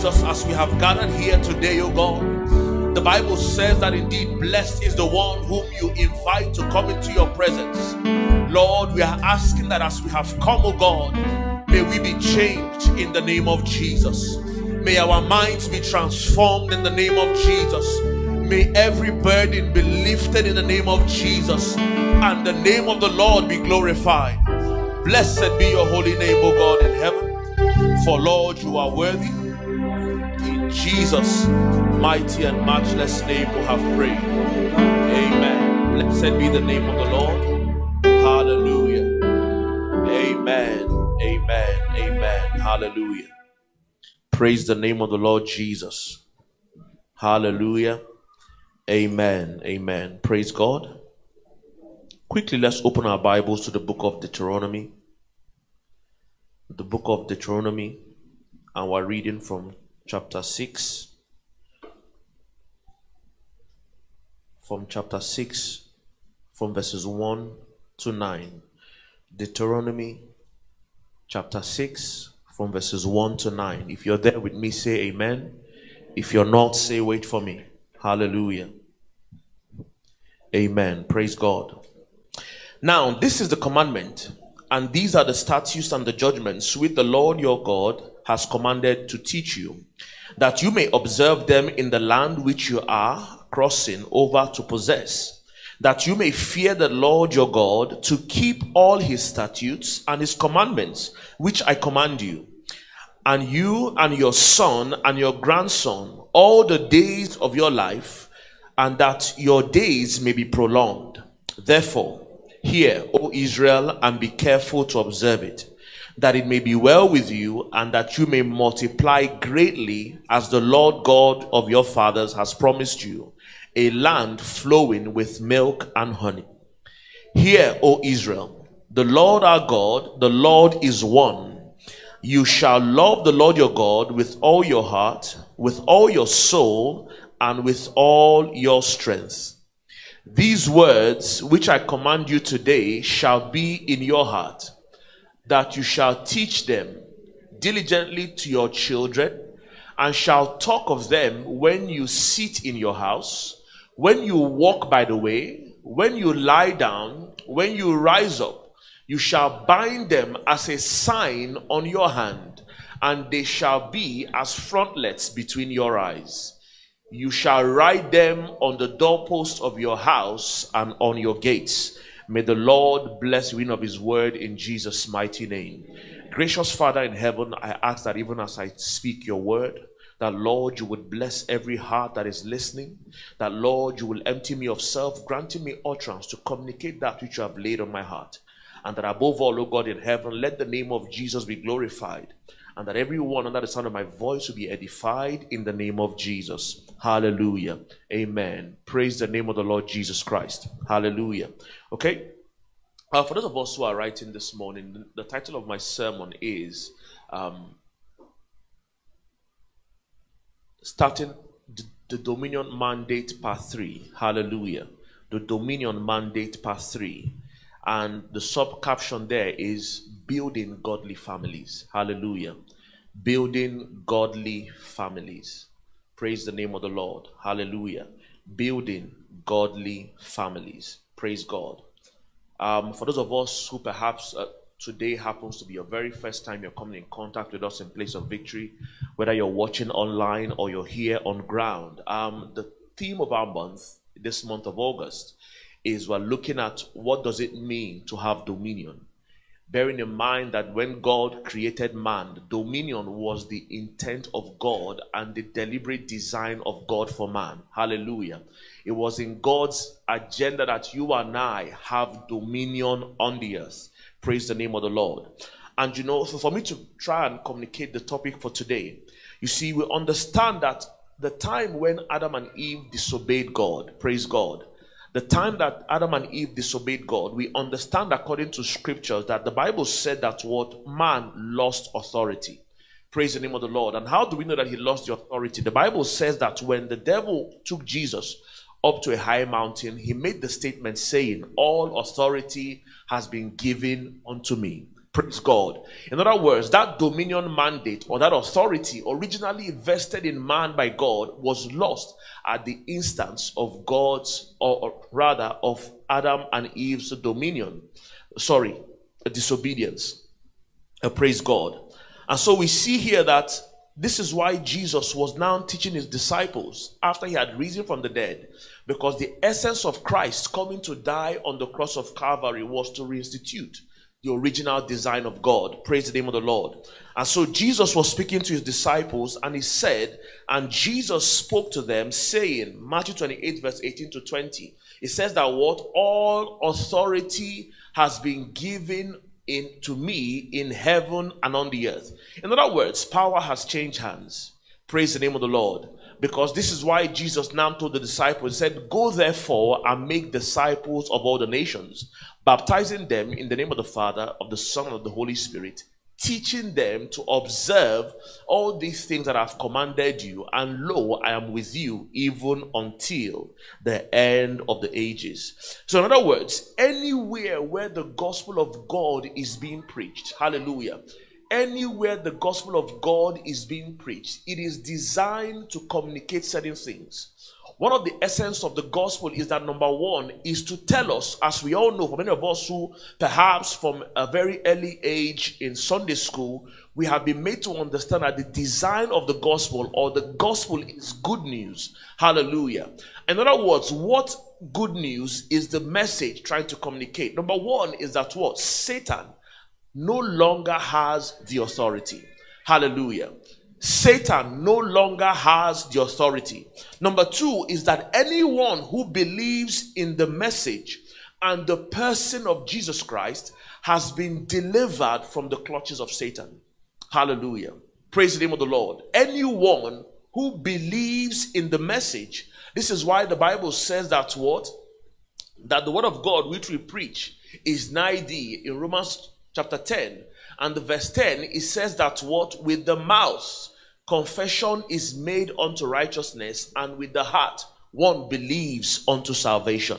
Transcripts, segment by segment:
Jesus, as we have gathered here today, O God, the Bible says that indeed blessed is the one whom you invite to come into your presence. Lord, we are asking that as we have come, O God, may we be changed in the name of Jesus. May our minds be transformed in the name of Jesus. May every burden be lifted in the name of Jesus and the name of the Lord be glorified. Blessed be your holy name, O God, in heaven. For Lord, you are worthy. Jesus' mighty and matchless name we have prayed. Amen. Blessed be the name of the Lord. Hallelujah. Amen. Amen. Amen. Hallelujah. Praise the name of the Lord Jesus. Hallelujah. Amen. Amen. Praise God. Quickly, let's open our Bibles to the book of Deuteronomy. The book of Deuteronomy, and we're reading from chapter 6. From chapter 6, from verses 1 to 9. Deuteronomy chapter 6, from verses 1 to 9. If you're there with me, say amen. If you're not, say wait for me. Hallelujah. Amen. Praise God. Now, this is the commandment, and these are the statutes and the judgments with the Lord your God has commanded to teach you, that you may observe them in the land which you are crossing over to possess, that you may fear the Lord your God to keep all his statutes and his commandments, which I command you and you and your son and your grandson all the days of your life, and that your days may be prolonged. Therefore, hear, O Israel, and be careful to observe it, that it may be well with you, and that you may multiply greatly, as the Lord God of your fathers has promised you, a land flowing with milk and honey. Hear, O Israel, the Lord our God, the Lord is one. You shall love the Lord your God with all your heart, with all your soul, and with all your strength. These words which I command you today shall be in your heart, that you shall teach them diligently to your children, and shall talk of them when you sit in your house, when you walk by the way, when you lie down, when you rise up you shall bind them as a sign on your hand, and they shall be as frontlets between your eyes. You shall write them on the doorpost of your house and on your gates. May the Lord bless you of his word in Jesus' mighty name. Gracious Father in heaven, I ask that even as I speak your word, that Lord, you would bless every heart that is listening. That Lord, you will empty me of self, granting me utterance to communicate that which you have laid on my heart. And that above all, O God in heaven, let the name of Jesus be glorified. And that everyone under the sound of my voice will be edified in the name of Jesus. Hallelujah. Amen. Praise the name of the Lord Jesus Christ. Hallelujah. Okay. Uh, for those of us who are writing this morning, the title of my sermon is um, Starting the, the Dominion Mandate Part 3. Hallelujah. The Dominion Mandate Part 3. And the sub caption there is building godly families. Hallelujah. Building godly families. Praise the name of the Lord. Hallelujah. Building godly families. Praise God. Um, for those of us who perhaps uh, today happens to be your very first time you're coming in contact with us in place of victory, whether you're watching online or you're here on ground, um, the theme of our month, this month of August, is we're looking at what does it mean to have dominion. Bearing in mind that when god created man dominion was the intent of god and the deliberate design of god for man. Hallelujah. It was in god's agenda that you and i have dominion on the earth. Praise the name of the lord. And you know so for me to try and communicate the topic for today you see we understand that the time when adam and eve disobeyed god praise god the time that Adam and Eve disobeyed God, we understand according to scriptures that the Bible said that what man lost authority. Praise the name of the Lord. And how do we know that he lost the authority? The Bible says that when the devil took Jesus up to a high mountain, he made the statement saying, All authority has been given unto me. Praise God. In other words, that dominion mandate or that authority originally vested in man by God was lost at the instance of God's, or, rather, of Adam and Eve's dominion. Sorry, disobedience. Uh, praise God. And so we see here that this is why Jesus was now teaching his disciples after he had risen from the dead. Because the essence of Christ coming to die on the cross of Calvary was to reinstitute the original design of God. Praise the name of the Lord. And so Jesus was speaking to his disciples and he said, and Jesus spoke to them saying, Matthew 28 verse 18 to 20, it says that what? All authority has been given in to me in heaven and on the earth. In other words, power has changed hands. Praise the name of the Lord. Because this is why Jesus now told the disciples, said, Go therefore and make disciples of all the nations, baptizing them in the name of the Father, of the Son, and of the Holy Spirit, teaching them to observe all these things that I've commanded you, and lo, I am with you even until the end of the ages. So, in other words, anywhere where the gospel of God is being preached, hallelujah, anywhere the gospel of God is being preached, it is designed to communicate certain things. One of the essence of the gospel is that number one is to tell us, as we all know, for many of us who perhaps from a very early age in Sunday school, we have been made to understand that the design of the gospel or the gospel is good news. Hallelujah. In other words, what good news is the message trying to communicate? Number one is that what? Satan no longer has the authority. Hallelujah. Satan no longer has the authority. Number two is that anyone who believes in the message and the person of Jesus Christ has been delivered from the clutches of Satan. Hallelujah. Praise the name of the Lord. Anyone who believes in the message, this is why the Bible says that what? That the word of God which we preach is nigh thee in Romans chapter 10 and the verse 10 it says that what with the mouth confession is made unto righteousness, and with the heart one believes unto salvation.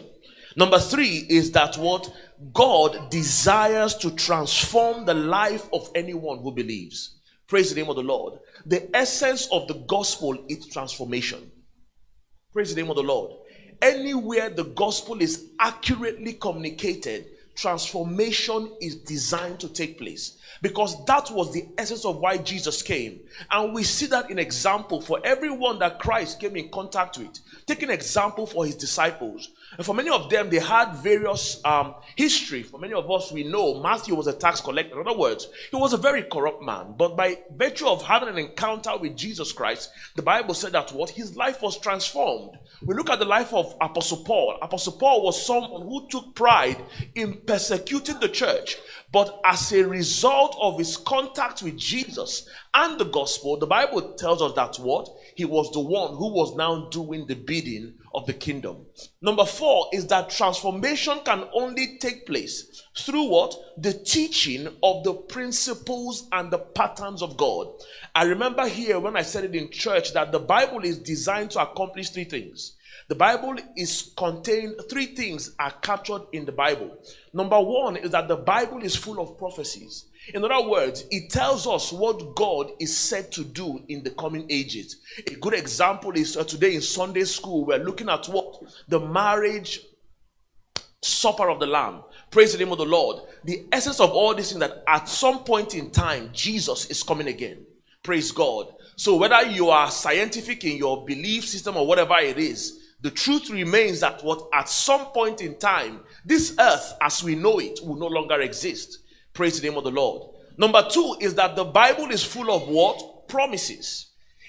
Number three is that what God desires to transform the life of anyone who believes. Praise the name of the Lord. The essence of the gospel is transformation. Praise the name of the Lord. Anywhere the gospel is accurately communicated, transformation is designed to take place because that was the essence of why Jesus came. And we see that in example for everyone that Christ came in contact with. Take an example for his disciples. And for many of them, they had various um, history. For many of us, we know Matthew was a tax collector. In other words, he was a very corrupt man. But by virtue of having an encounter with Jesus Christ, the Bible said that what his life was transformed. We look at the life of Apostle Paul. Apostle Paul was someone who took pride in persecuting the church. But as a result of his contact with Jesus and the gospel, the Bible tells us that what? He was the one who was now doing the bidding of the kingdom. Number four is that transformation can only take place through what? The teaching of the principles and the patterns of God. I remember here when I said it in church that the Bible is designed to accomplish three things. The Bible is contained, three things are captured in the Bible. Number one is that the Bible is full of prophecies. In other words, it tells us what God is said to do in the coming ages. A good example is uh, today in Sunday school, we're looking at what? The marriage supper of the Lamb. Praise the name of the Lord. The essence of all this is that at some point in time, Jesus is coming again. Praise God. So whether you are scientific in your belief system or whatever it is, the truth remains that what at some point in time, this earth as we know it will no longer exist. Praise the name of the Lord. Number two is that the Bible is full of what? Promises.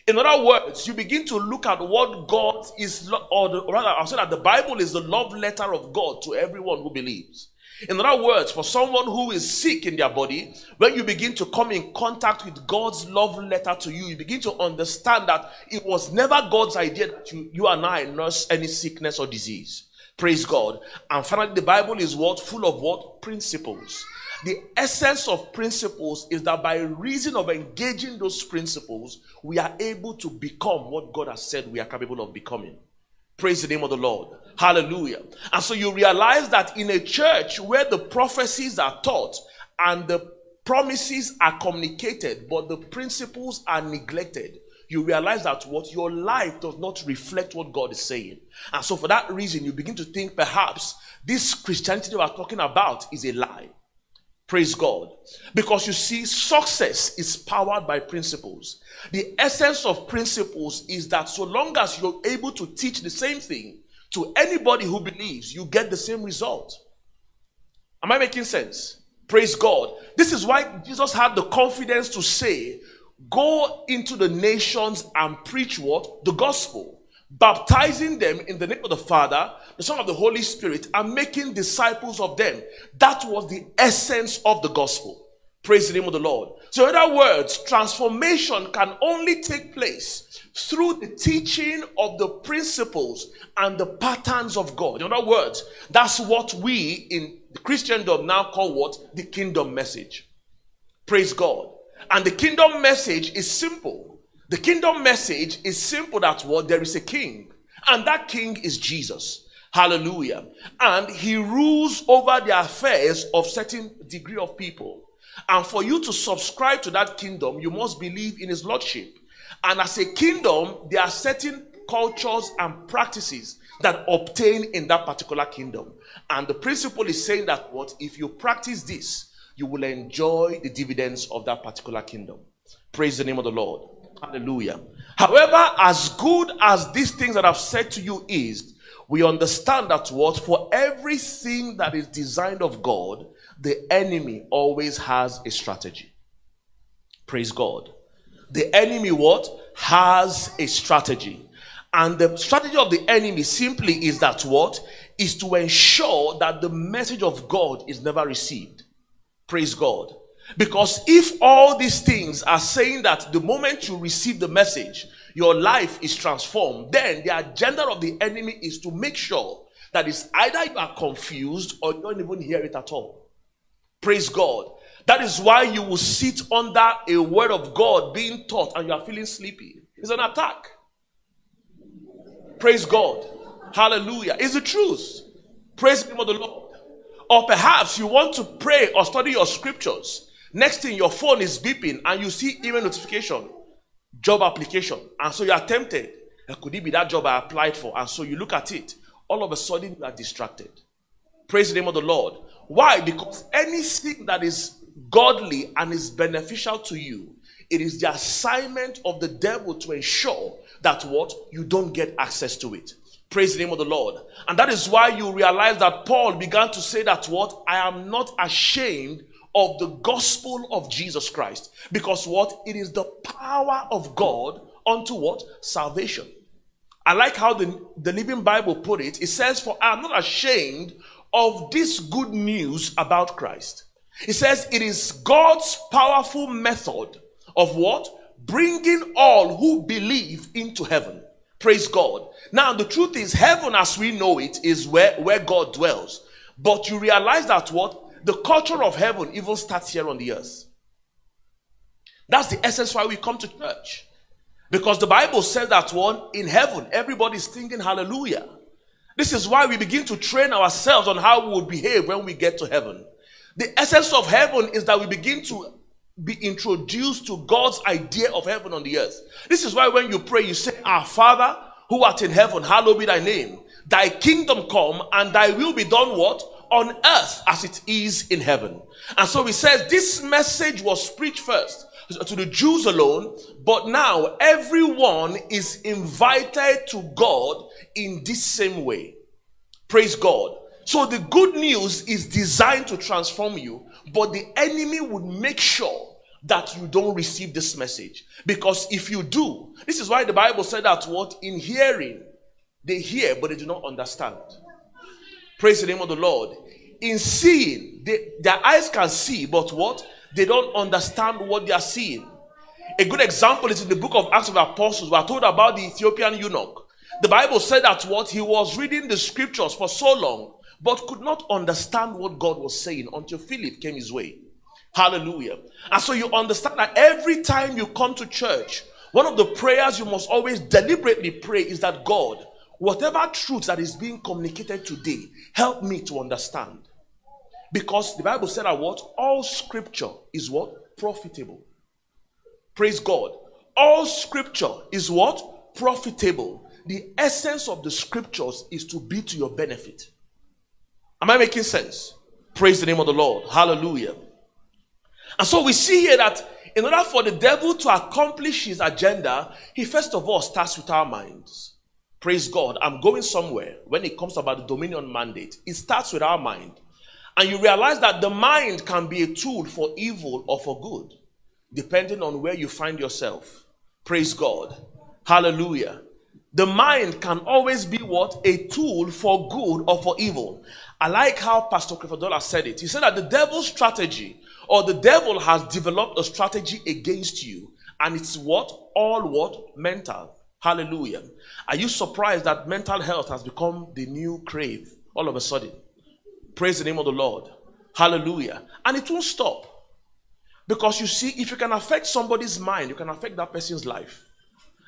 In other words, you begin to look at what God is, or the, rather, I'll say that the Bible is the love letter of God to everyone who believes. In other words, for someone who is sick in their body, when you begin to come in contact with God's love letter to you, you begin to understand that it was never God's idea that you, you and I nurse any sickness or disease. Praise God. And finally, the Bible is what? Full of what? Principles. The essence of principles is that by reason of engaging those principles, we are able to become what God has said we are capable of becoming. Praise the name of the Lord. Hallelujah. And so you realize that in a church where the prophecies are taught and the promises are communicated, but the principles are neglected, you realize that what your life does not reflect what God is saying. And so, for that reason, you begin to think perhaps this Christianity we are talking about is a lie. Praise God. Because you see, success is powered by principles. The essence of principles is that so long as you're able to teach the same thing to anybody who believes, you get the same result. Am I making sense? Praise God. This is why Jesus had the confidence to say, Go into the nations and preach what? The gospel. Baptizing them in the name of the Father, the Son of the Holy Spirit, and making disciples of them. That was the essence of the gospel. Praise the name of the Lord. So, in other words, transformation can only take place through the teaching of the principles and the patterns of God. In other words, that's what we in Christendom now call what? The kingdom message. Praise God. And the kingdom message is simple. The kingdom message is simple that what? There is a king. And that king is Jesus. Hallelujah. And he rules over the affairs of certain degree of people. And for you to subscribe to that kingdom, you must believe in his lordship. And as a kingdom, there are certain cultures and practices that obtain in that particular kingdom. And the principle is saying that what if you practice this, you will enjoy the dividends of that particular kingdom. Praise the name of the Lord. Hallelujah. However, as good as these things that I've said to you is, we understand that what for everything that is designed of God, the enemy always has a strategy. Praise God. The enemy what? Has a strategy. And the strategy of the enemy simply is that what? Is to ensure that the message of God is never received. Praise God. Because if all these things are saying that the moment you receive the message, your life is transformed, then the agenda of the enemy is to make sure that it's either you are confused or you don't even hear it at all. Praise God. That is why you will sit under a word of God being taught and you are feeling sleepy. It's an attack. Praise God. Hallelujah. It's the truth. Praise the name of the Lord. Or perhaps you want to pray or study your scriptures. Next thing, your phone is beeping and you see email notification, job application. And so you are tempted. Could it be that job I applied for? And so you look at it. All of a sudden, you are distracted. Praise the name of the Lord. Why? Because anything that is godly and is beneficial to you, it is the assignment of the devil to ensure that what? You don't get access to it. Praise the name of the Lord. And that is why you realize that Paul began to say that what? I am not ashamed of the gospel of Jesus Christ. Because what? It is the power of God unto what? Salvation. I like how the, the Living Bible put it. It says, For I am not ashamed of this good news about Christ. It says, It is God's powerful method of what? Bringing all who believe into heaven. Praise God. Now, the truth is, heaven as we know it is where, where God dwells. But you realize that what? The culture of heaven even starts here on the earth. That's the essence why we come to church. Because the Bible says that one in heaven, everybody's thinking hallelujah. This is why we begin to train ourselves on how we will behave when we get to heaven. The essence of heaven is that we begin to be introduced to God's idea of heaven on the earth. This is why when you pray, you say, Our Father who art in heaven, hallowed be thy name. Thy kingdom come and thy will be done what? On earth as it is in heaven. And so he says this message was preached first to the Jews alone, but now everyone is invited to God in this same way. Praise God. So the good news is designed to transform you, but the enemy would make sure that you don't receive this message. Because if you do, this is why the Bible said that what in hearing, they hear, but they do not understand. Praise the name of the Lord. In seeing, they, their eyes can see, but what? They don't understand what they are seeing. A good example is in the book of Acts of the Apostles. We are told about the Ethiopian eunuch. The Bible said that what he was reading the scriptures for so long, but could not understand what God was saying until Philip came his way. Hallelujah. And so you understand that every time you come to church, one of the prayers you must always deliberately pray is that God, whatever truth that is being communicated today, help me to understand. Because the Bible said that what? All scripture is what? Profitable. Praise God. All scripture is what? Profitable. The essence of the scriptures is to be to your benefit. Am I making sense? Praise the name of the Lord. Hallelujah. And so we see here that in order for the devil to accomplish his agenda, he first of all starts with our minds. Praise God. I'm going somewhere when it comes about the dominion mandate. It starts with our mind. And you realize that the mind can be a tool for evil or for good, depending on where you find yourself. Praise God. Hallelujah. The mind can always be what? A tool for good or for evil. I like how Pastor Creflo said it. He said that the devil's strategy or the devil has developed a strategy against you and it's what? All what? Mental. Hallelujah. Are you surprised that mental health has become the new crave all of a sudden? Praise the name of the Lord. Hallelujah. And it won't stop. Because you see, if you can affect somebody's mind, you can affect that person's life.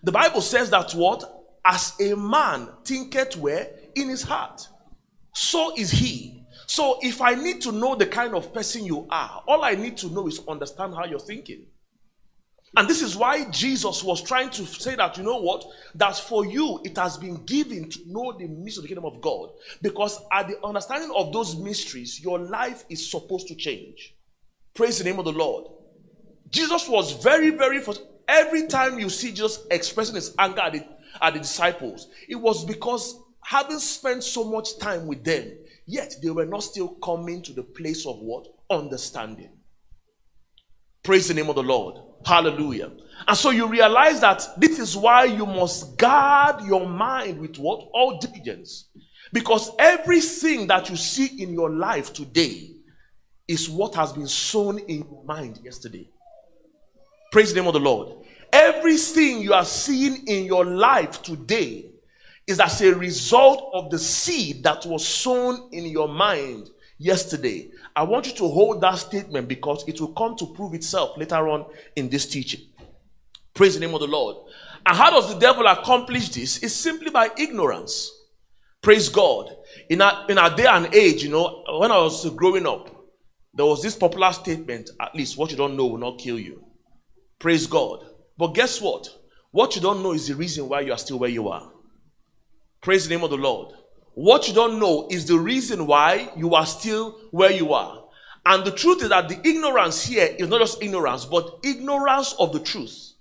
The Bible says that what? As a man thinketh where? In his heart. So is he. So if I need to know the kind of person you are, all I need to know is understand how you're thinking. And this is why Jesus was trying to say that, you know what? That for you, it has been given to know the mystery of the kingdom of God. Because at the understanding of those mysteries, your life is supposed to change. Praise the name of the Lord. Jesus was very, very, first. every time you see Jesus expressing his anger at the, at the disciples, it was because having spent so much time with them, yet they were not still coming to the place of what? Understanding. Praise the name of the Lord. Hallelujah. And so you realize that this is why you must guard your mind with what? All diligence. Because everything that you see in your life today is what has been sown in your mind yesterday. Praise the name of the Lord. Everything you are seeing in your life today is as a result of the seed that was sown in your mind yesterday. I want you to hold that statement because it will come to prove itself later on in this teaching. Praise the name of the Lord. And how does the devil accomplish this? It's simply by ignorance. Praise God. In our, in our day and age, you know, when I was growing up, there was this popular statement at least, what you don't know will not kill you. Praise God. But guess what? What you don't know is the reason why you are still where you are. Praise the name of the Lord. What you don't know is the reason why you are still where you are. And the truth is that the ignorance here is not just ignorance, but ignorance of the truth.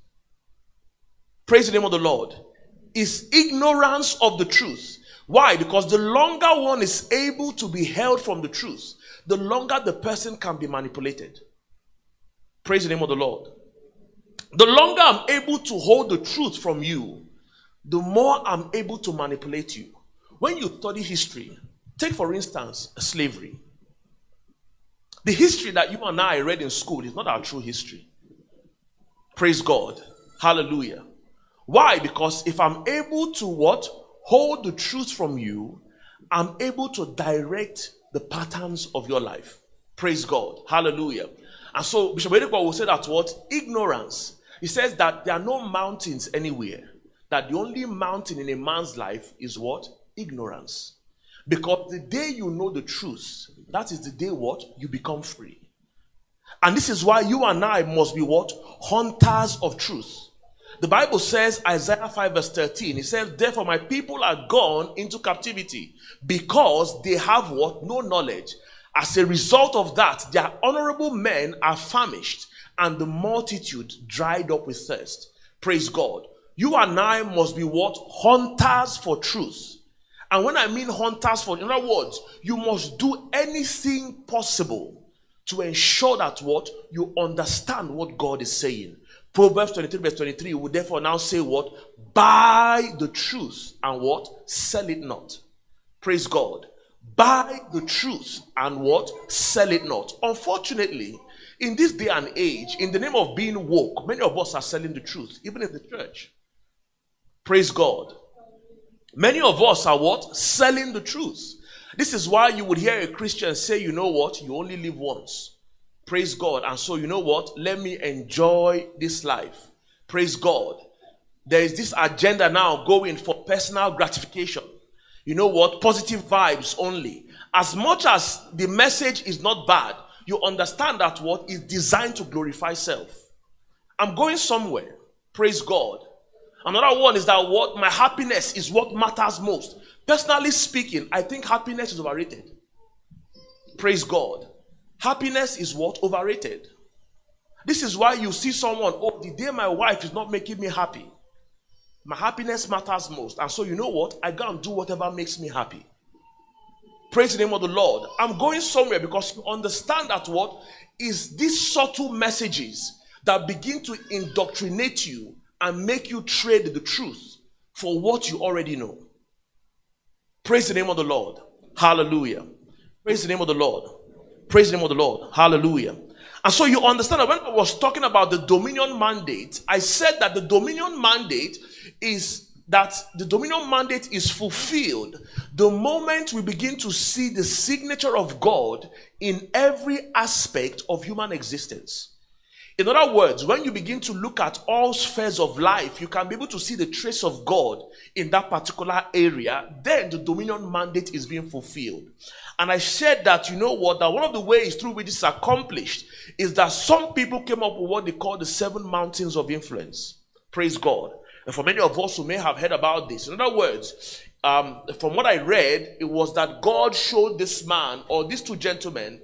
Praise the name of the Lord. Is ignorance of the truth. Why? Because the longer one is able to be held from the truth, the longer the person can be manipulated. Praise the name of the Lord. The longer I'm able to hold the truth from you, the more I'm able to manipulate you. When you study history, take for instance slavery. The history that you and I read in school is not our true history. Praise God. Hallelujah. Why? Because if I'm able to what? Hold the truth from you, I'm able to direct the patterns of your life. Praise God. Hallelujah. And so Bishop Oyedepo will say that what? Ignorance. He says that there are no mountains anywhere. That the only mountain in a man's life is what? ignorance. Because the day you know the truth, that is the day what? You become free. And this is why you and I must be what? Hunters of truth. The Bible says, Isaiah 5 verse 13, it says, Therefore my people are gone into captivity because they have what? No knowledge. As a result of that, their honorable men are famished and the multitude dried up with thirst. Praise God. You and I must be what? Hunters for truth. And when I mean hunters for, in other words, you must do anything possible to ensure that what you understand what God is saying. Proverbs 23, verse 23 would therefore now say what? Buy the truth and what? Sell it not. Praise God. Buy the truth and what? Sell it not. Unfortunately, in this day and age, in the name of being woke, many of us are selling the truth, even in the church. Praise God. Many of us are what? Selling the truth. This is why you would hear a Christian say, you know what? You only live once. Praise God. And so, you know what? Let me enjoy this life. Praise God. There is this agenda now going for personal gratification. You know what? Positive vibes only. As much as the message is not bad, you understand that what is designed to glorify self. I'm going somewhere. Praise God. Another one is that what my happiness is what matters most. Personally speaking, I think happiness is overrated. Praise God. Happiness is what overrated. This is why you see someone, oh, the day my wife is not making me happy, my happiness matters most. And so, you know what? I go and do whatever makes me happy. Praise the name of the Lord. I'm going somewhere because you understand that what is these subtle messages that begin to indoctrinate you and make you trade the truth for what you already know. Praise the name of the Lord. Hallelujah. Praise the name of the Lord. Praise the name of the Lord. Hallelujah. And so you understand that when I was talking about the dominion mandate, I said that the dominion mandate is that the dominion mandate is fulfilled the moment we begin to see the signature of God in every aspect of human existence. In other words, when you begin to look at all spheres of life, you can be able to see the trace of God in that particular area. Then the dominion mandate is being fulfilled. And I said that, you know what, that one of the ways through which this is accomplished is that some people came up with what they call the seven mountains of influence. Praise God. And for many of us who may have heard about this, in other words, um, from what I read, it was that God showed this man or these two gentlemen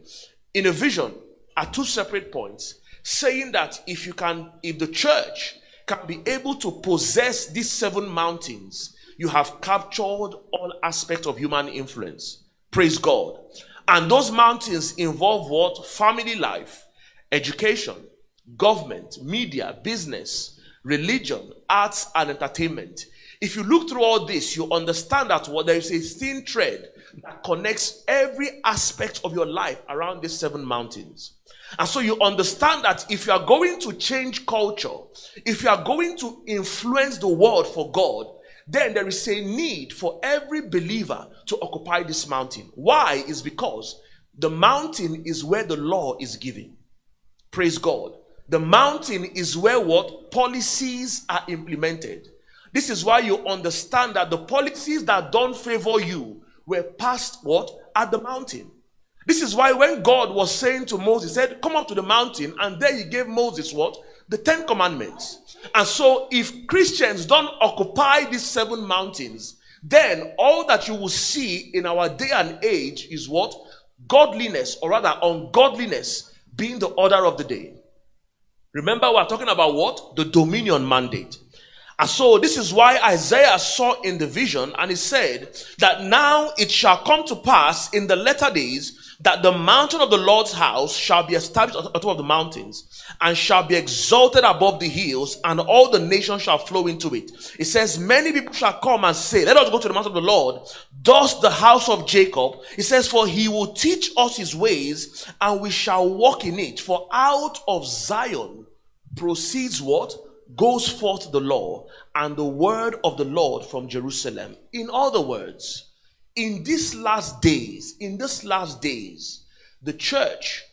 in a vision at two separate points, saying that if you can, if the church can be able to possess these seven mountains, you have captured all aspects of human influence. Praise God. And those mountains involve what? Family life, education, government, media, business, religion, arts, and entertainment. If you look through all this, you understand that what there is a thin thread that connects every aspect of your life around these seven mountains. And so you understand that if you are going to change culture, if you are going to influence the world for God, then there is a need for every believer to occupy this mountain. Why? Is because the mountain is where the law is given. Praise God. The mountain is where what policies are implemented. This is why you understand that the policies that don't favor you were passed what? At the mountain. This is why when God was saying to Moses, he said, Come up to the mountain, and there he gave Moses what? The Ten Commandments. And so if Christians don't occupy these seven mountains, then all that you will see in our day and age is what? Godliness, or rather ungodliness, being the order of the day. Remember, we're talking about what? The dominion mandate. And so this is why Isaiah saw in the vision and he said that now it shall come to pass in the latter days that the mountain of the Lord's house shall be established on top of the mountains and shall be exalted above the hills and all the nations shall flow into it. It says many people shall come and say, let us go to the mountain of the Lord, thus the house of Jacob. It says, for he will teach us his ways and we shall walk in it. For out of Zion proceeds what? Goes forth the law and the word of the Lord from Jerusalem. In other words, in these last days, in these last days, the church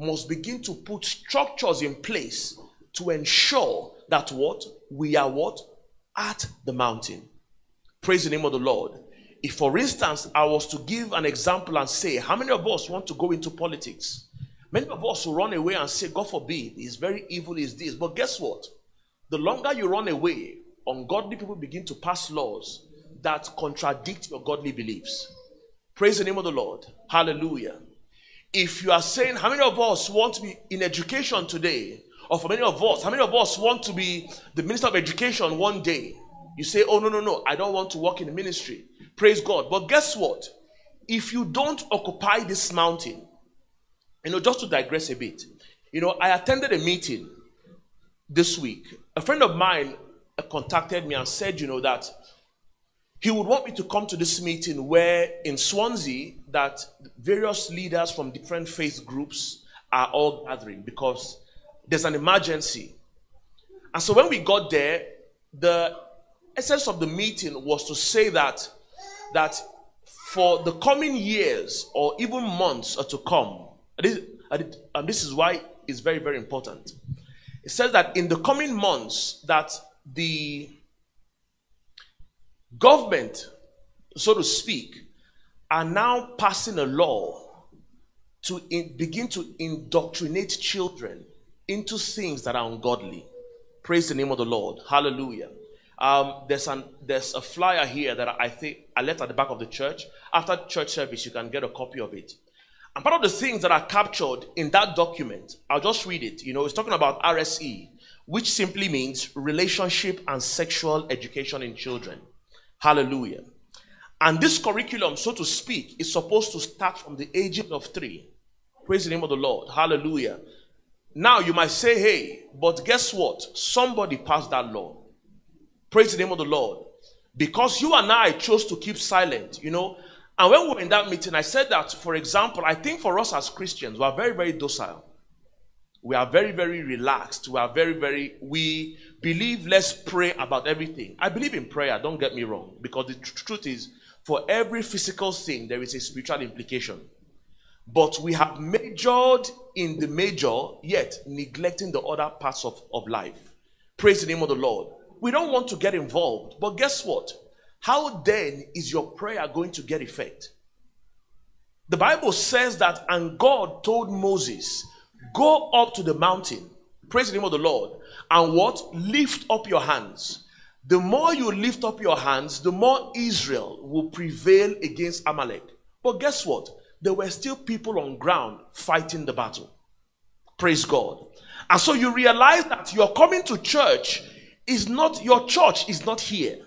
must begin to put structures in place to ensure that what we are what at the mountain. Praise the name of the Lord. If, for instance, I was to give an example and say, How many of us want to go into politics? Many of us will run away and say, God forbid, it's very evil, is this. But guess what? The longer you run away, ungodly people begin to pass laws that contradict your godly beliefs. Praise the name of the Lord. Hallelujah. If you are saying, how many of us want to be in education today? Or for many of us, how many of us want to be the minister of education one day? You say, oh, no, no, no, I don't want to work in the ministry. Praise God. But guess what? If you don't occupy this mountain, you know, just to digress a bit, you know, I attended a meeting this week a friend of mine contacted me and said, you know, that he would want me to come to this meeting where in Swansea that various leaders from different faith groups are all gathering because there's an emergency. And so when we got there, the essence of the meeting was to say that that for the coming years or even months to come, and this is why it's very, very important. It says that in the coming months that the government, so to speak, are now passing a law to in, begin to indoctrinate children into things that are ungodly. Praise the name of the Lord. Hallelujah. Um, there's an there's a flyer here that I think I left at the back of the church. After church service, you can get a copy of it. And part of the things that are captured in that document, I'll just read it. You know, it's talking about RSE, which simply means relationship and sexual education in children. Hallelujah. And this curriculum, so to speak, is supposed to start from the age of three. Praise the name of the Lord. Hallelujah. Now you might say, hey, but guess what? Somebody passed that law. Praise the name of the Lord. Because you and I chose to keep silent, you know. And when we were in that meeting, I said that, for example, I think for us as Christians, we are very, very docile. We are very, very relaxed. We are very, very, we believe let's pray about everything. I believe in prayer, don't get me wrong. Because the tr- truth is, for every physical thing, there is a spiritual implication. But we have majored in the major, yet neglecting the other parts of, of life. Praise the name of the Lord. We don't want to get involved. But guess what? How then is your prayer going to get effect? The Bible says that, and God told Moses, Go up to the mountain, praise the name of the Lord, and what? Lift up your hands. The more you lift up your hands, the more Israel will prevail against Amalek. But guess what? There were still people on ground fighting the battle. Praise God. And so you realize that you're coming to church is not, your church is not here.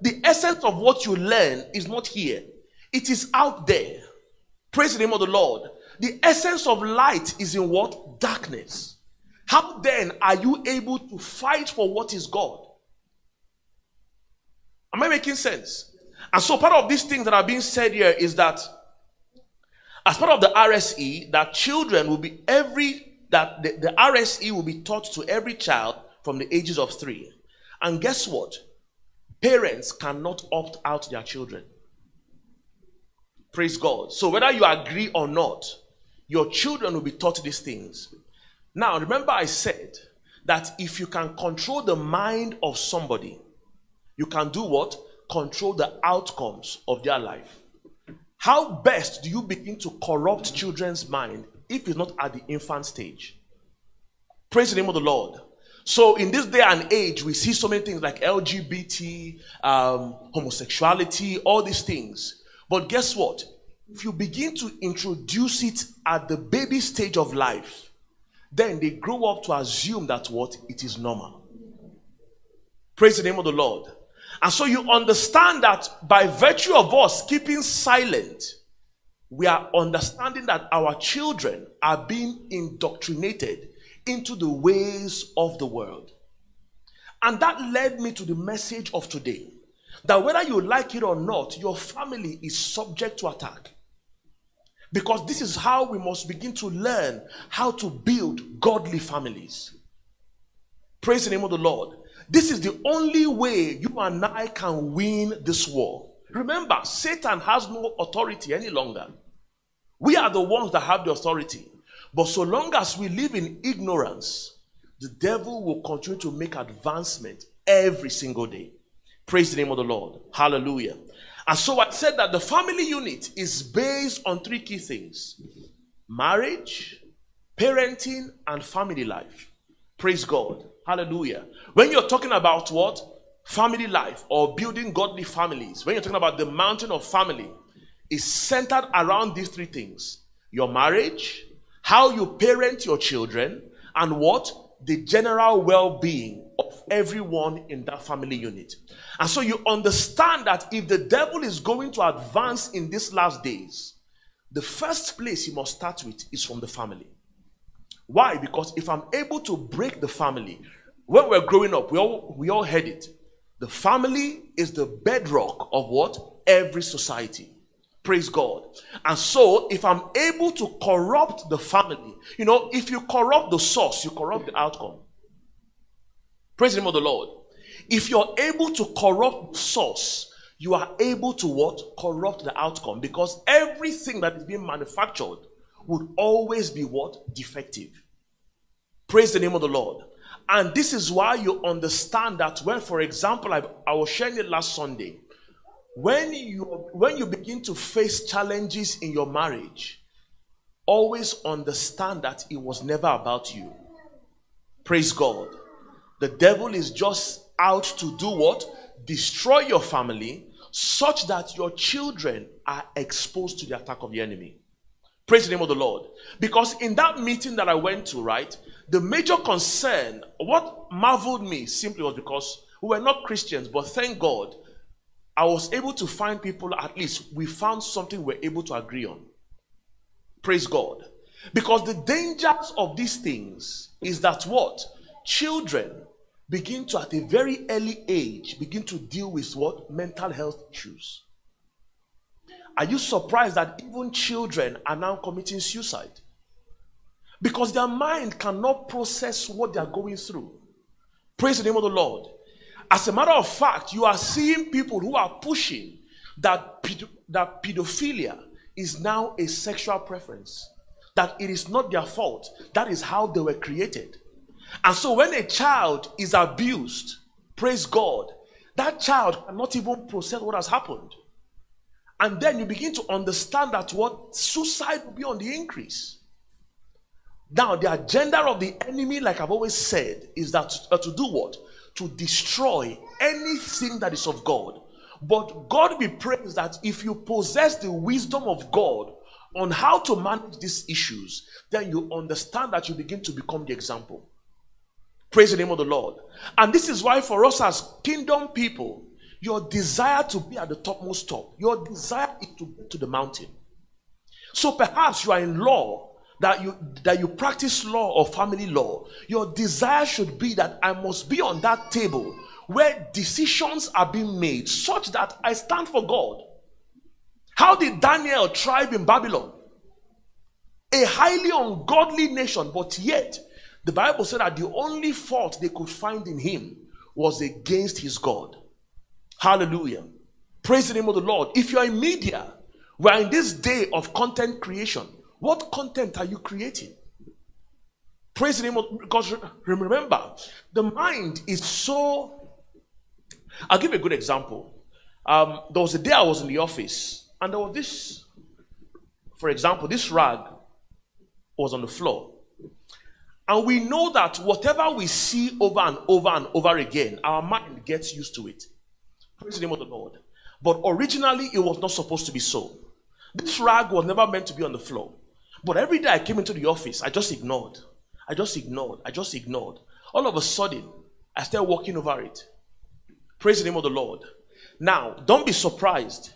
The essence of what you learn is not here. It is out there. Praise the name of the Lord. The essence of light is in what? Darkness. How then are you able to fight for what is God? Am I making sense? And so part of these things that are being said here is that as part of the RSE, that children will be every that the, the RSE will be taught to every child from the ages of three. And guess what? Parents cannot opt out their children. Praise God. So whether you agree or not, your children will be taught these things. Now, remember, I said that if you can control the mind of somebody, you can do what? Control the outcomes of their life. How best do you begin to corrupt children's mind if it's not at the infant stage? Praise the name of the Lord. So, in this day and age, we see so many things like LGBT, um, homosexuality, all these things. But guess what? If you begin to introduce it at the baby stage of life, then they grow up to assume that what? It is normal. Praise the name of the Lord. And so you understand that by virtue of us keeping silent, we are understanding that our children are being indoctrinated into the ways of the world. And that led me to the message of today that whether you like it or not, your family is subject to attack. Because this is how we must begin to learn how to build godly families. Praise the name of the Lord. This is the only way you and I can win this war. Remember, Satan has no authority any longer. We are the ones that have the authority. But so long as we live in ignorance, the devil will continue to make advancement every single day. Praise the name of the Lord. Hallelujah. And so I said that the family unit is based on three key things marriage, parenting, and family life. Praise God. Hallelujah. When you're talking about what? Family life or building godly families, when you're talking about the mountain of family, is centered around these three things your marriage, how you parent your children, and what? The general well being of everyone in that family unit. And so you understand that if the devil is going to advance in these last days, the first place he must start with is from the family. Why? Because if I'm able to break the family, when we're growing up, we all we all heard it. The family is the bedrock of what? Every society. Praise God. And so, if I'm able to corrupt the family, you know, if you corrupt the source, you corrupt the outcome. Praise the name of the Lord. If you're able to corrupt the source, you are able to what? Corrupt the outcome. Because everything that is being manufactured would always be what? Defective. Praise the name of the Lord. And this is why you understand that when, for example, I, I was sharing it last Sunday when you when you begin to face challenges in your marriage, always understand that it was never about you. Praise God. The devil is just out to do what? Destroy your family such that your children are exposed to the attack of the enemy. Praise the name of the Lord. Because in that meeting that I went to, right, the major concern, what marveled me simply was because we were not Christians, but thank God, I was able to find people, at least we found something we we're able to agree on. Praise God. Because the dangers of these things is that what? Children begin to, at a very early age, begin to deal with what? Mental health issues. Are you surprised that even children are now committing suicide? Because their mind cannot process what they are going through. Praise the name of the Lord. As a matter of fact, you are seeing people who are pushing that, that pedophilia is now a sexual preference, that it is not their fault, that is how they were created. And so when a child is abused, praise God, that child cannot even process what has happened. And then you begin to understand that what suicide will be on the increase. Now, the agenda of the enemy, like I've always said, is that uh, to do what? To destroy anything that is of God. But God be praised that if you possess the wisdom of God on how to manage these issues, then you understand that you begin to become the example. Praise the name of the Lord. And this is why, for us as kingdom people, your desire to be at the topmost top, your desire is to get to the mountain. So perhaps you are in law that you that you practice law or family law. Your desire should be that I must be on that table where decisions are being made such that I stand for God. How did Daniel thrive in Babylon? A highly ungodly nation, but yet the Bible said that the only fault they could find in him was against his God. Hallelujah. Praise the name of the Lord. If you are in media, we are in this day of content creation. What content are you creating? Praise the name of because remember, the mind is so. I'll give you a good example. Um, there was a day I was in the office, and there was this, for example, this rag was on the floor. And we know that whatever we see over and over and over again, our mind gets used to it. Praise the name of the Lord. But originally, it was not supposed to be so. This rag was never meant to be on the floor. But every day I came into the office, I just ignored. I just ignored. I just ignored. All of a sudden, I started walking over it. Praise the name of the Lord. Now, don't be surprised.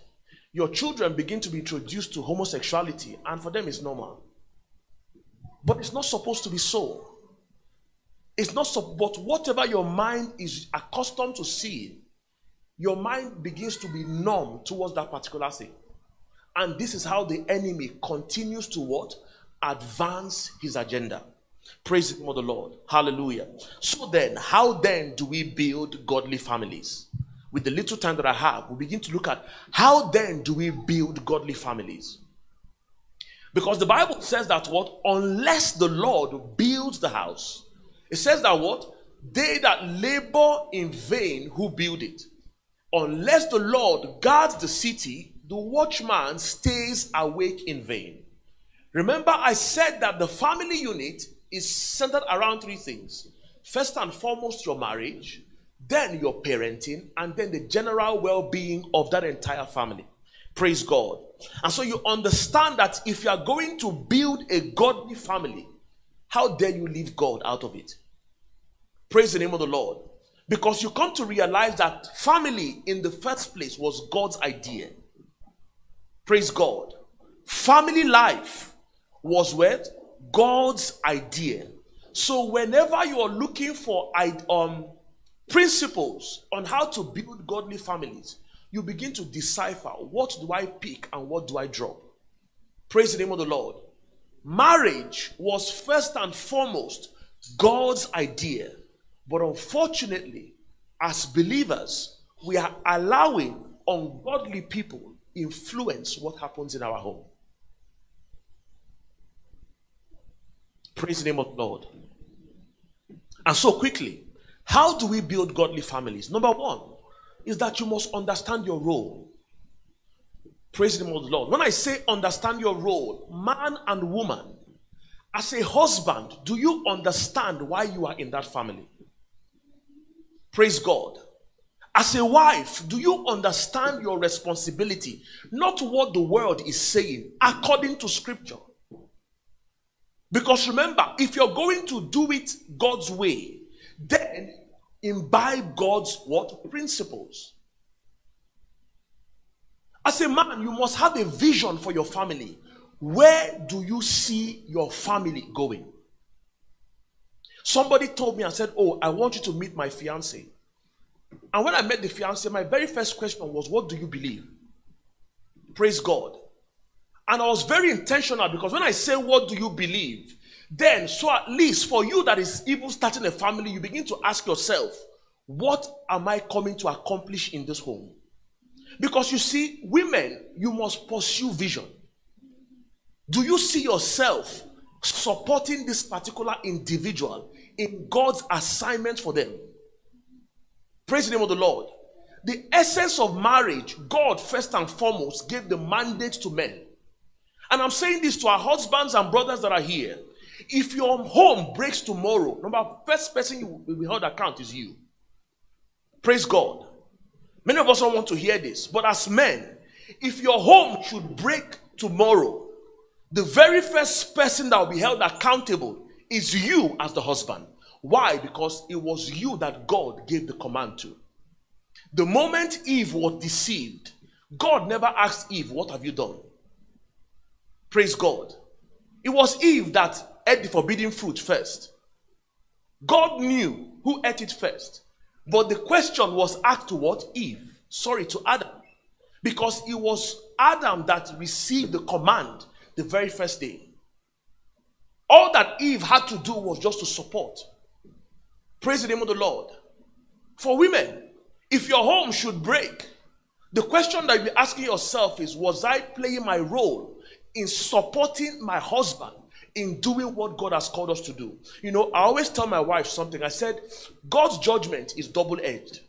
Your children begin to be introduced to homosexuality, and for them it's normal. But it's not supposed to be so. It's not so, but whatever your mind is accustomed to seeing, your mind begins to be numb towards that particular thing. And this is how the enemy continues to what? Advance his agenda. Praise the the Lord. Hallelujah. So then, how then do we build godly families? With the little time that I have, we begin to look at how then do we build godly families? Because the Bible says that what? Unless the Lord builds the house, it says that what? They that labor in vain who build it. Unless the Lord guards the city, the watchman stays awake in vain. Remember, I said that the family unit is centered around three things. First and foremost, your marriage, then your parenting, and then the general well being of that entire family. Praise God. And so you understand that if you are going to build a godly family, how dare you leave God out of it? Praise the name of the Lord. Because you come to realize that family in the first place was God's idea. Praise God. Family life was what? God's idea. So whenever you are looking for um, principles on how to build godly families, you begin to decipher what do I pick and what do I drop. Praise the name of the Lord. Marriage was first and foremost God's idea. But unfortunately, as believers, we are allowing ungodly people influence what happens in our home. Praise the name of the Lord. And so quickly, how do we build godly families? Number one, is that you must understand your role. Praise the name of the Lord. When I say understand your role, man and woman, as a husband, do you understand why you are in that family? Praise God. As a wife, do you understand your responsibility? Not what the world is saying, according to scripture. Because remember, if you're going to do it God's way, then imbibe God's what? Principles. As a man, you must have a vision for your family. Where do you see your family going? Somebody told me and said, Oh, I want you to meet my fiance. And when I met the fiance, my very first question was, What do you believe? Praise God. And I was very intentional because when I say, What do you believe? Then, so at least for you that is even starting a family, you begin to ask yourself, What am I coming to accomplish in this home? Because you see, women, you must pursue vision. Do you see yourself supporting this particular individual in God's assignment for them? Praise the name of the Lord. The essence of marriage, God first and foremost gave the mandate to men. And I'm saying this to our husbands and brothers that are here. If your home breaks tomorrow, number first person you will be held account is you. Praise God. Many of us don't want to hear this, but as men, if your home should break tomorrow, the very first person that will be held accountable is you as the husband. Why? Because it was you that God gave the command to. The moment Eve was deceived, God never asked Eve, What have you done? Praise God. It was Eve that ate the forbidden fruit first. God knew who ate it first. But the question was asked to what? Eve. Sorry, to Adam. Because it was Adam that received the command the very first day. All that Eve had to do was just to support. Praise the name of the Lord. For women, if your home should break, the question that you're asking yourself is Was I playing my role in supporting my husband in doing what God has called us to do? You know, I always tell my wife something. I said, God's judgment is double edged.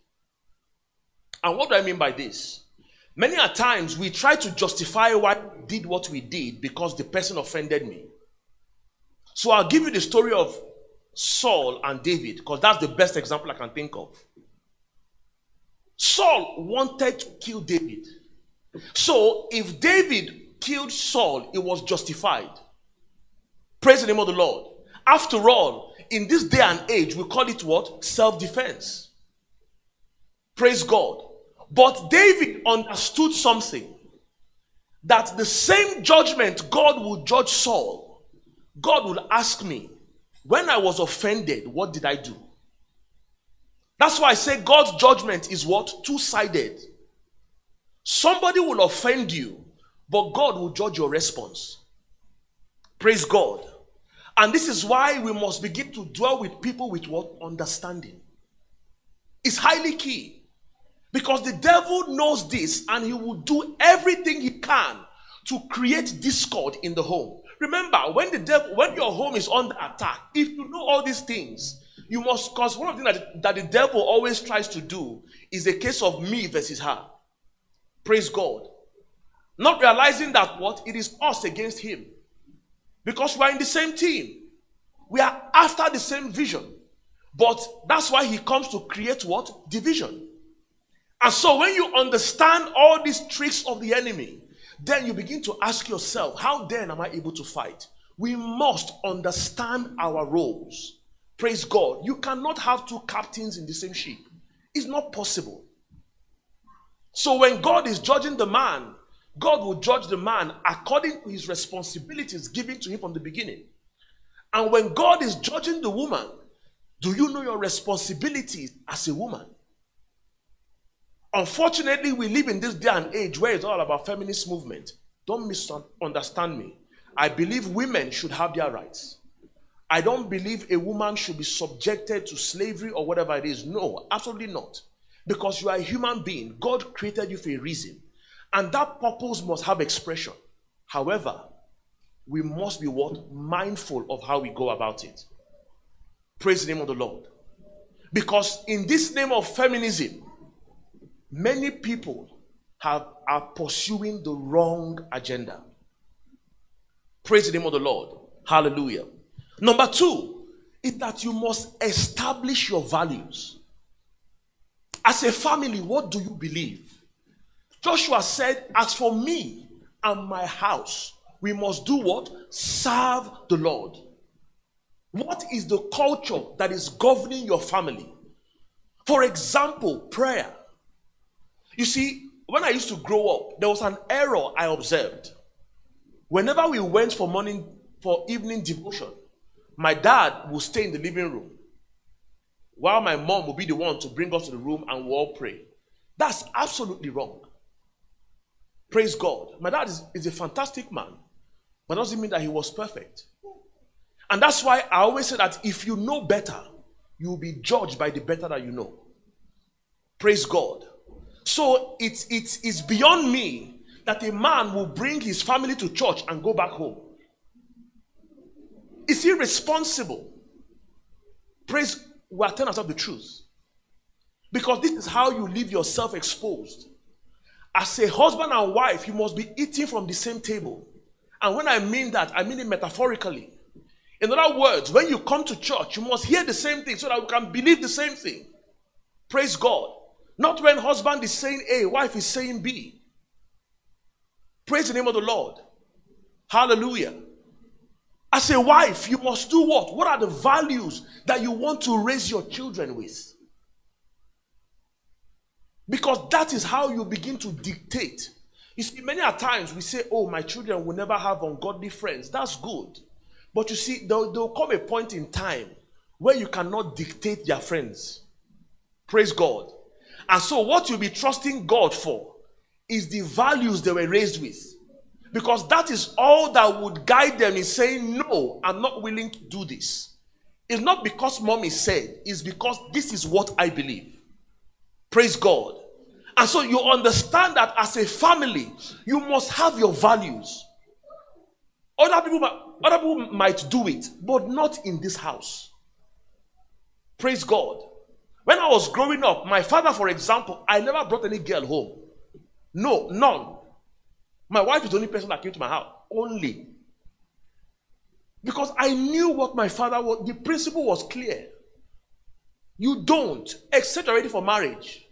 And what do I mean by this? Many a times we try to justify why did what we did because the person offended me. So I'll give you the story of Saul and David because that's the best example I can think of. Saul wanted to kill David. So if David killed Saul, it was justified. Praise the name of the Lord. After all, in this day and age, we call it what? Self defense. Praise God. But David understood something that the same judgment God will judge Saul, God will ask me, when I was offended, what did I do? That's why I say God's judgment is what? Two sided. Somebody will offend you, but God will judge your response. Praise God. And this is why we must begin to dwell with people with what? Understanding. It's highly key. Because the devil knows this and he will do everything he can to create discord in the home. Remember, when the devil, when your home is under attack, if you know all these things, you must, because one of the things that, that the devil always tries to do is a case of me versus her. Praise God. Not realizing that what? It is us against him. Because we are in the same team. We are after the same vision. But that's why he comes to create what? Division. And so when you understand all these tricks of the enemy, then you begin to ask yourself, how then am I able to fight? We must understand our roles. Praise God. You cannot have two captains in the same ship. It's not possible. So when God is judging the man, God will judge the man according to his responsibilities given to him from the beginning. And when God is judging the woman, do you know your responsibilities as a woman? Unfortunately, we live in this day and age where it's all about feminist movement. Don't misunderstand me. I believe women should have their rights. I don't believe a woman should be subjected to slavery or whatever it is. No, absolutely not. Because you are a human being. God created you for a reason. And that purpose must have expression. However, we must be what? Mindful of how we go about it. Praise the name of the Lord. Because in this name of feminism, Many people have, are pursuing the wrong agenda. Praise the name of the Lord. Hallelujah. Number two is that you must establish your values. As a family, what do you believe? Joshua said, As for me and my house, we must do what? Serve the Lord. What is the culture that is governing your family? For example, prayer. You see, when I used to grow up, there was an error I observed. Whenever we went for morning for evening devotion, my dad would stay in the living room while my mom would be the one to bring us to the room and we'll all pray. That's absolutely wrong. Praise God. My dad is, is a fantastic man, but doesn't mean that he was perfect. And that's why I always say that if you know better, you will be judged by the better that you know. Praise God. So it's, it's, it's beyond me that a man will bring his family to church and go back home. Is he responsible? Praise, we are telling ourselves the truth. Because this is how you leave yourself exposed. As a husband and wife, you must be eating from the same table. And when I mean that, I mean it metaphorically. In other words, when you come to church, you must hear the same thing so that you can believe the same thing. Praise God. Not when husband is saying A, wife is saying B. Praise the name of the Lord. Hallelujah. As a wife, you must do what? What are the values that you want to raise your children with? Because that is how you begin to dictate. You see, many a times we say, Oh, my children will never have ungodly friends. That's good. But you see, there'll, there'll come a point in time where you cannot dictate their friends. Praise God. And so, what you'll be trusting God for is the values they were raised with. Because that is all that would guide them in saying, No, I'm not willing to do this. It's not because mommy said, it's because this is what I believe. Praise God. And so you understand that as a family, you must have your values. Other people, other people might do it, but not in this house. Praise God. When I was growing up, my father, for example, I never brought any girl home. No, none. My wife is the only person that came to my house. Only. Because I knew what my father was. The principle was clear. You don't, except already for marriage.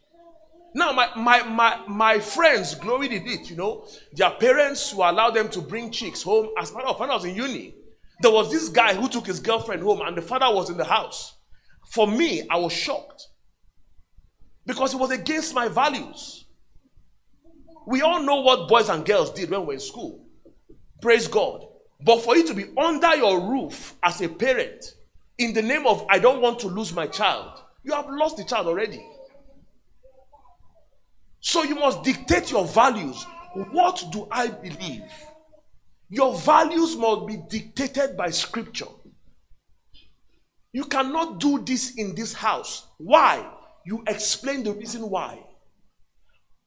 Now, my, my, my, my friends glory did it, you know. Their parents will allow them to bring chicks home. As a matter of fact, I was in uni. There was this guy who took his girlfriend home, and the father was in the house. For me, I was shocked because it was against my values. We all know what boys and girls did when we were in school. Praise God. But for you to be under your roof as a parent, in the name of I don't want to lose my child, you have lost the child already. So you must dictate your values. What do I believe? Your values must be dictated by scripture. You cannot do this in this house. Why? You explain the reason why.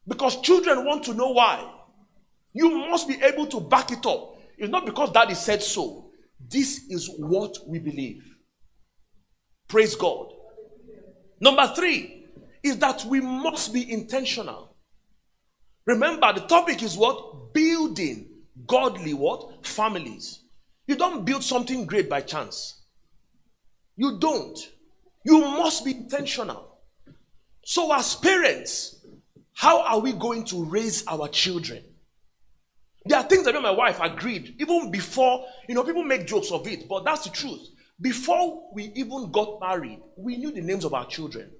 Because children want to know why. You must be able to back it up. It's not because daddy said so. This is what we believe. Praise God. Number three is that we must be intentional. Remember, the topic is what? Building godly what? Families. You don't build something great by chance. You don't. You must be intentional. So, as parents, how are we going to raise our children? There are things that me and my wife agreed, even before, you know, people make jokes of it, but that's the truth. Before we even got married, we knew the names of our children.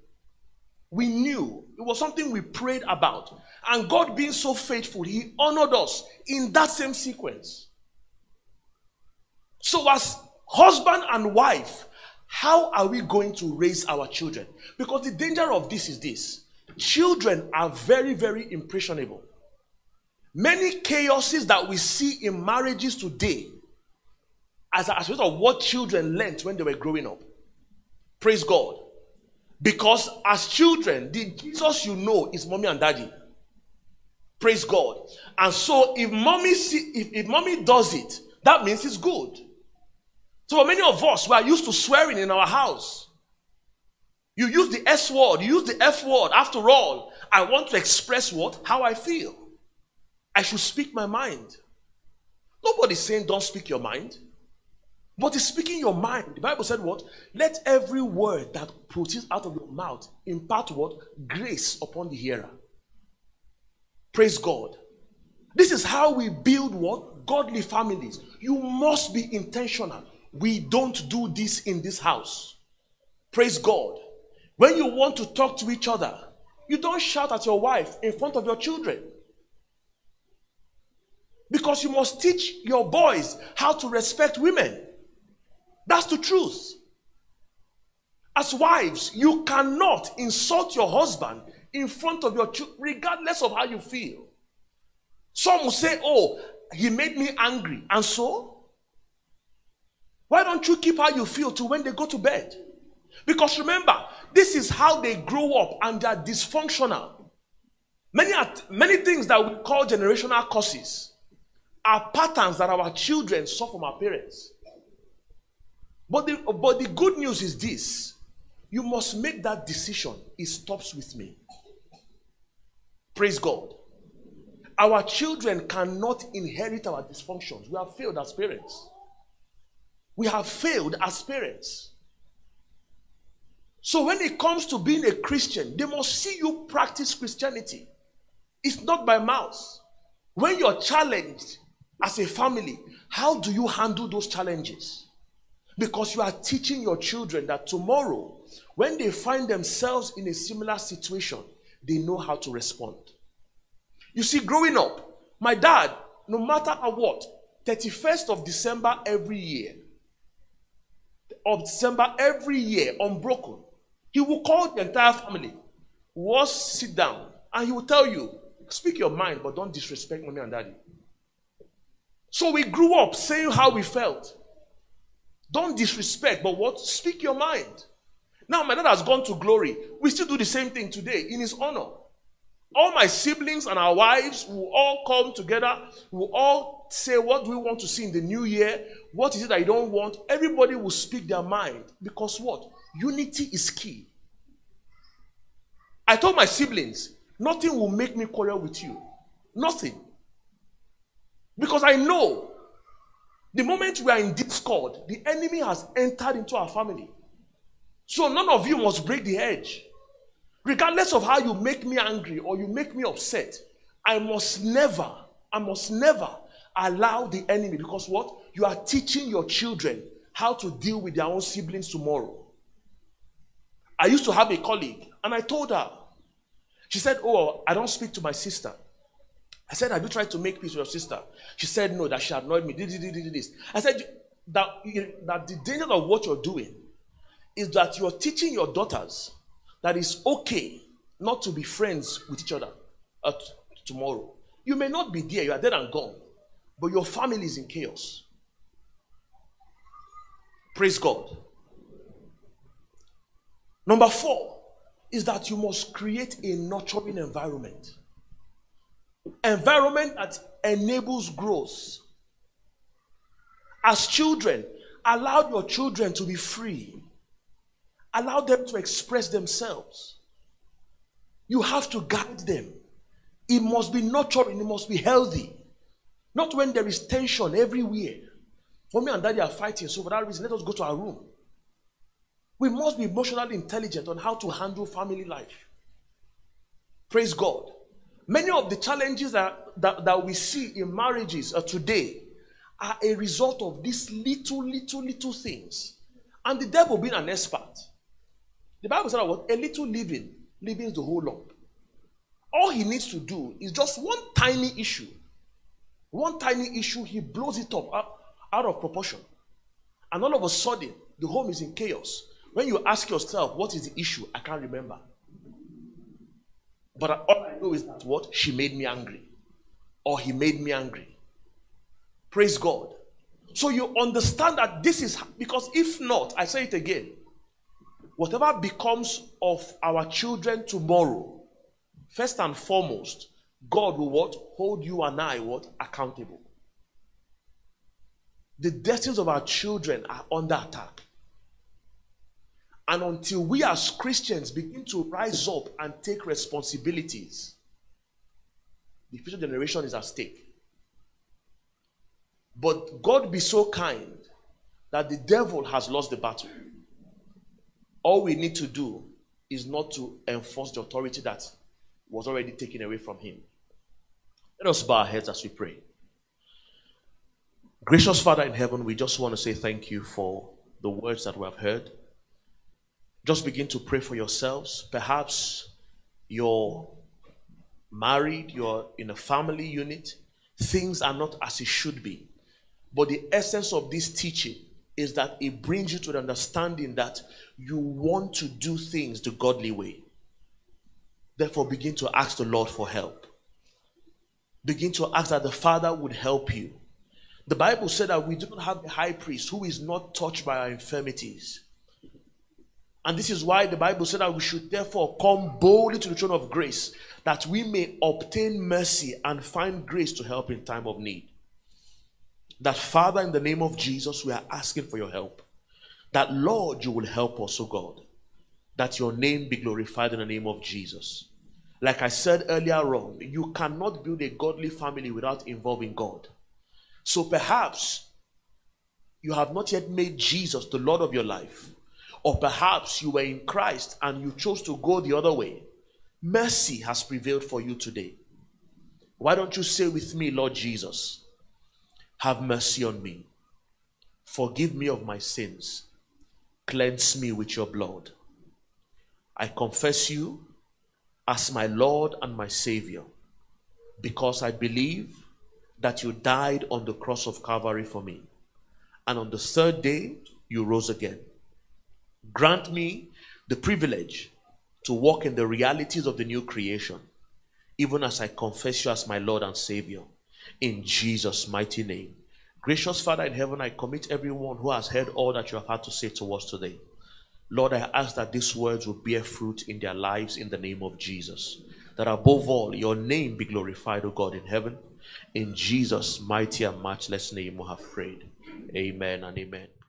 We knew. It was something we prayed about. And God being so faithful, He honored us in that same sequence. So, as husband and wife, how are we going to raise our children? Because the danger of this is this children are very, very impressionable. Many chaoses that we see in marriages today, as a result of what children learned when they were growing up. Praise God. Because as children, the Jesus you know is mommy and daddy. Praise God. And so if mommy see, if, if mommy does it, that means it's good. So many of us, we are used to swearing in our house. You use the S word, you use the F word. After all, I want to express what? How I feel. I should speak my mind. Nobody's saying don't speak your mind. But it's speaking your mind. The Bible said what? Let every word that proceeds out of your mouth impart what? Grace upon the hearer. Praise God. This is how we build what? Godly families. You must be intentional. We don't do this in this house. Praise God. When you want to talk to each other, you don't shout at your wife in front of your children. Because you must teach your boys how to respect women. That's the truth. As wives, you cannot insult your husband in front of your children, regardless of how you feel. Some will say, Oh, he made me angry. And so? Why don't you keep how you feel to when they go to bed? Because remember, this is how they grow up and they're dysfunctional. Many, many things that we call generational causes are patterns that our children saw from our parents. But the, but the good news is this you must make that decision. It stops with me. Praise God. Our children cannot inherit our dysfunctions. We have failed as parents. We have failed as parents. So when it comes to being a Christian, they must see you practice Christianity. It's not by mouth. When you're challenged as a family, how do you handle those challenges? Because you are teaching your children that tomorrow, when they find themselves in a similar situation, they know how to respond. You see, growing up, my dad, no matter what, 31st of December every year, of December every year, unbroken, he will call the entire family, was sit down, and he will tell you, speak your mind, but don't disrespect mommy and daddy. So we grew up saying how we felt. Don't disrespect, but what? Speak your mind. Now my dad has gone to glory. We still do the same thing today in his honor. All my siblings and our wives will all come together. Will all say, What do we want to see in the new year? What is it that you don't want? Everybody will speak their mind. Because what? Unity is key. I told my siblings, nothing will make me quarrel with you. Nothing. Because I know the moment we are in discord, the enemy has entered into our family. So none of you must break the edge. Regardless of how you make me angry or you make me upset, I must never, I must never allow the enemy because what? You are teaching your children how to deal with their own siblings tomorrow. I used to have a colleague, and I told her, she said, Oh, I don't speak to my sister. I said, Have you tried to make peace with your sister? She said, No, that she annoyed me. Did, did, did, this. I said, that, that the danger of what you're doing is that you're teaching your daughters that it's okay not to be friends with each other tomorrow. You may not be there, you are dead and gone, but your family is in chaos. Praise God. Number four is that you must create a nurturing environment. Environment that enables growth. As children, allow your children to be free. Allow them to express themselves. You have to guide them. It must be nurturing, it must be healthy. Not when there is tension everywhere. Mommy and daddy are fighting, so for that reason, let us go to our room. We must be emotionally intelligent on how to handle family life. Praise God. Many of the challenges that, that, that we see in marriages uh, today are a result of these little, little, little things. And the devil being an expert. The Bible said what a little leaven living is the whole lump. All he needs to do is just one tiny issue. One tiny issue, he blows it up out, out of proportion. And all of a sudden, the home is in chaos. When you ask yourself, what is the issue? I can't remember. But all I know is that what? She made me angry. Or he made me angry. Praise God. So you understand that this is because if not, I say it again, whatever becomes of our children tomorrow, first and foremost, God will what? Hold you and I what? Accountable. The destinies of our children are under attack. And until we as Christians begin to rise up and take responsibilities, the future generation is at stake. But God be so kind that the devil has lost the battle. All we need to do is not to enforce the authority that was already taken away from him. Let us bow our heads as we pray. Gracious Father in heaven, we just want to say thank you for the words that we have heard. Just begin to pray for yourselves. Perhaps you're married, you're in a family unit, things are not as it should be. But the essence of this teaching is that it brings you to the understanding that you want to do things the godly way. Therefore, begin to ask the Lord for help. Begin to ask that the Father would help you the Bible said that we do not have a high priest who is not touched by our infirmities. And this is why the Bible said that we should therefore come boldly to the throne of grace that we may obtain mercy and find grace to help in time of need. That Father, in the name of Jesus, we are asking for your help. That Lord, you will help us, O God. That your name be glorified in the name of Jesus. Like I said earlier on, you cannot build a godly family without involving God. So perhaps you have not yet made Jesus the Lord of your life. Or perhaps you were in Christ and you chose to go the other way. Mercy has prevailed for you today. Why don't you say with me, Lord Jesus, have mercy on me. Forgive me of my sins. Cleanse me with your blood. I confess you as my Lord and my Savior because I believe that you died on the cross of Calvary for me. And on the third day, you rose again. Grant me the privilege to walk in the realities of the new creation, even as I confess you as my Lord and Savior. In Jesus' mighty name. Gracious Father in heaven, I commit everyone who has heard all that you have had to say to us today. Lord, I ask that these words will bear fruit in their lives in the name of Jesus. That above all, your name be glorified, O God, in heaven in Jesus' mighty and matchless name we have prayed. Amen and amen.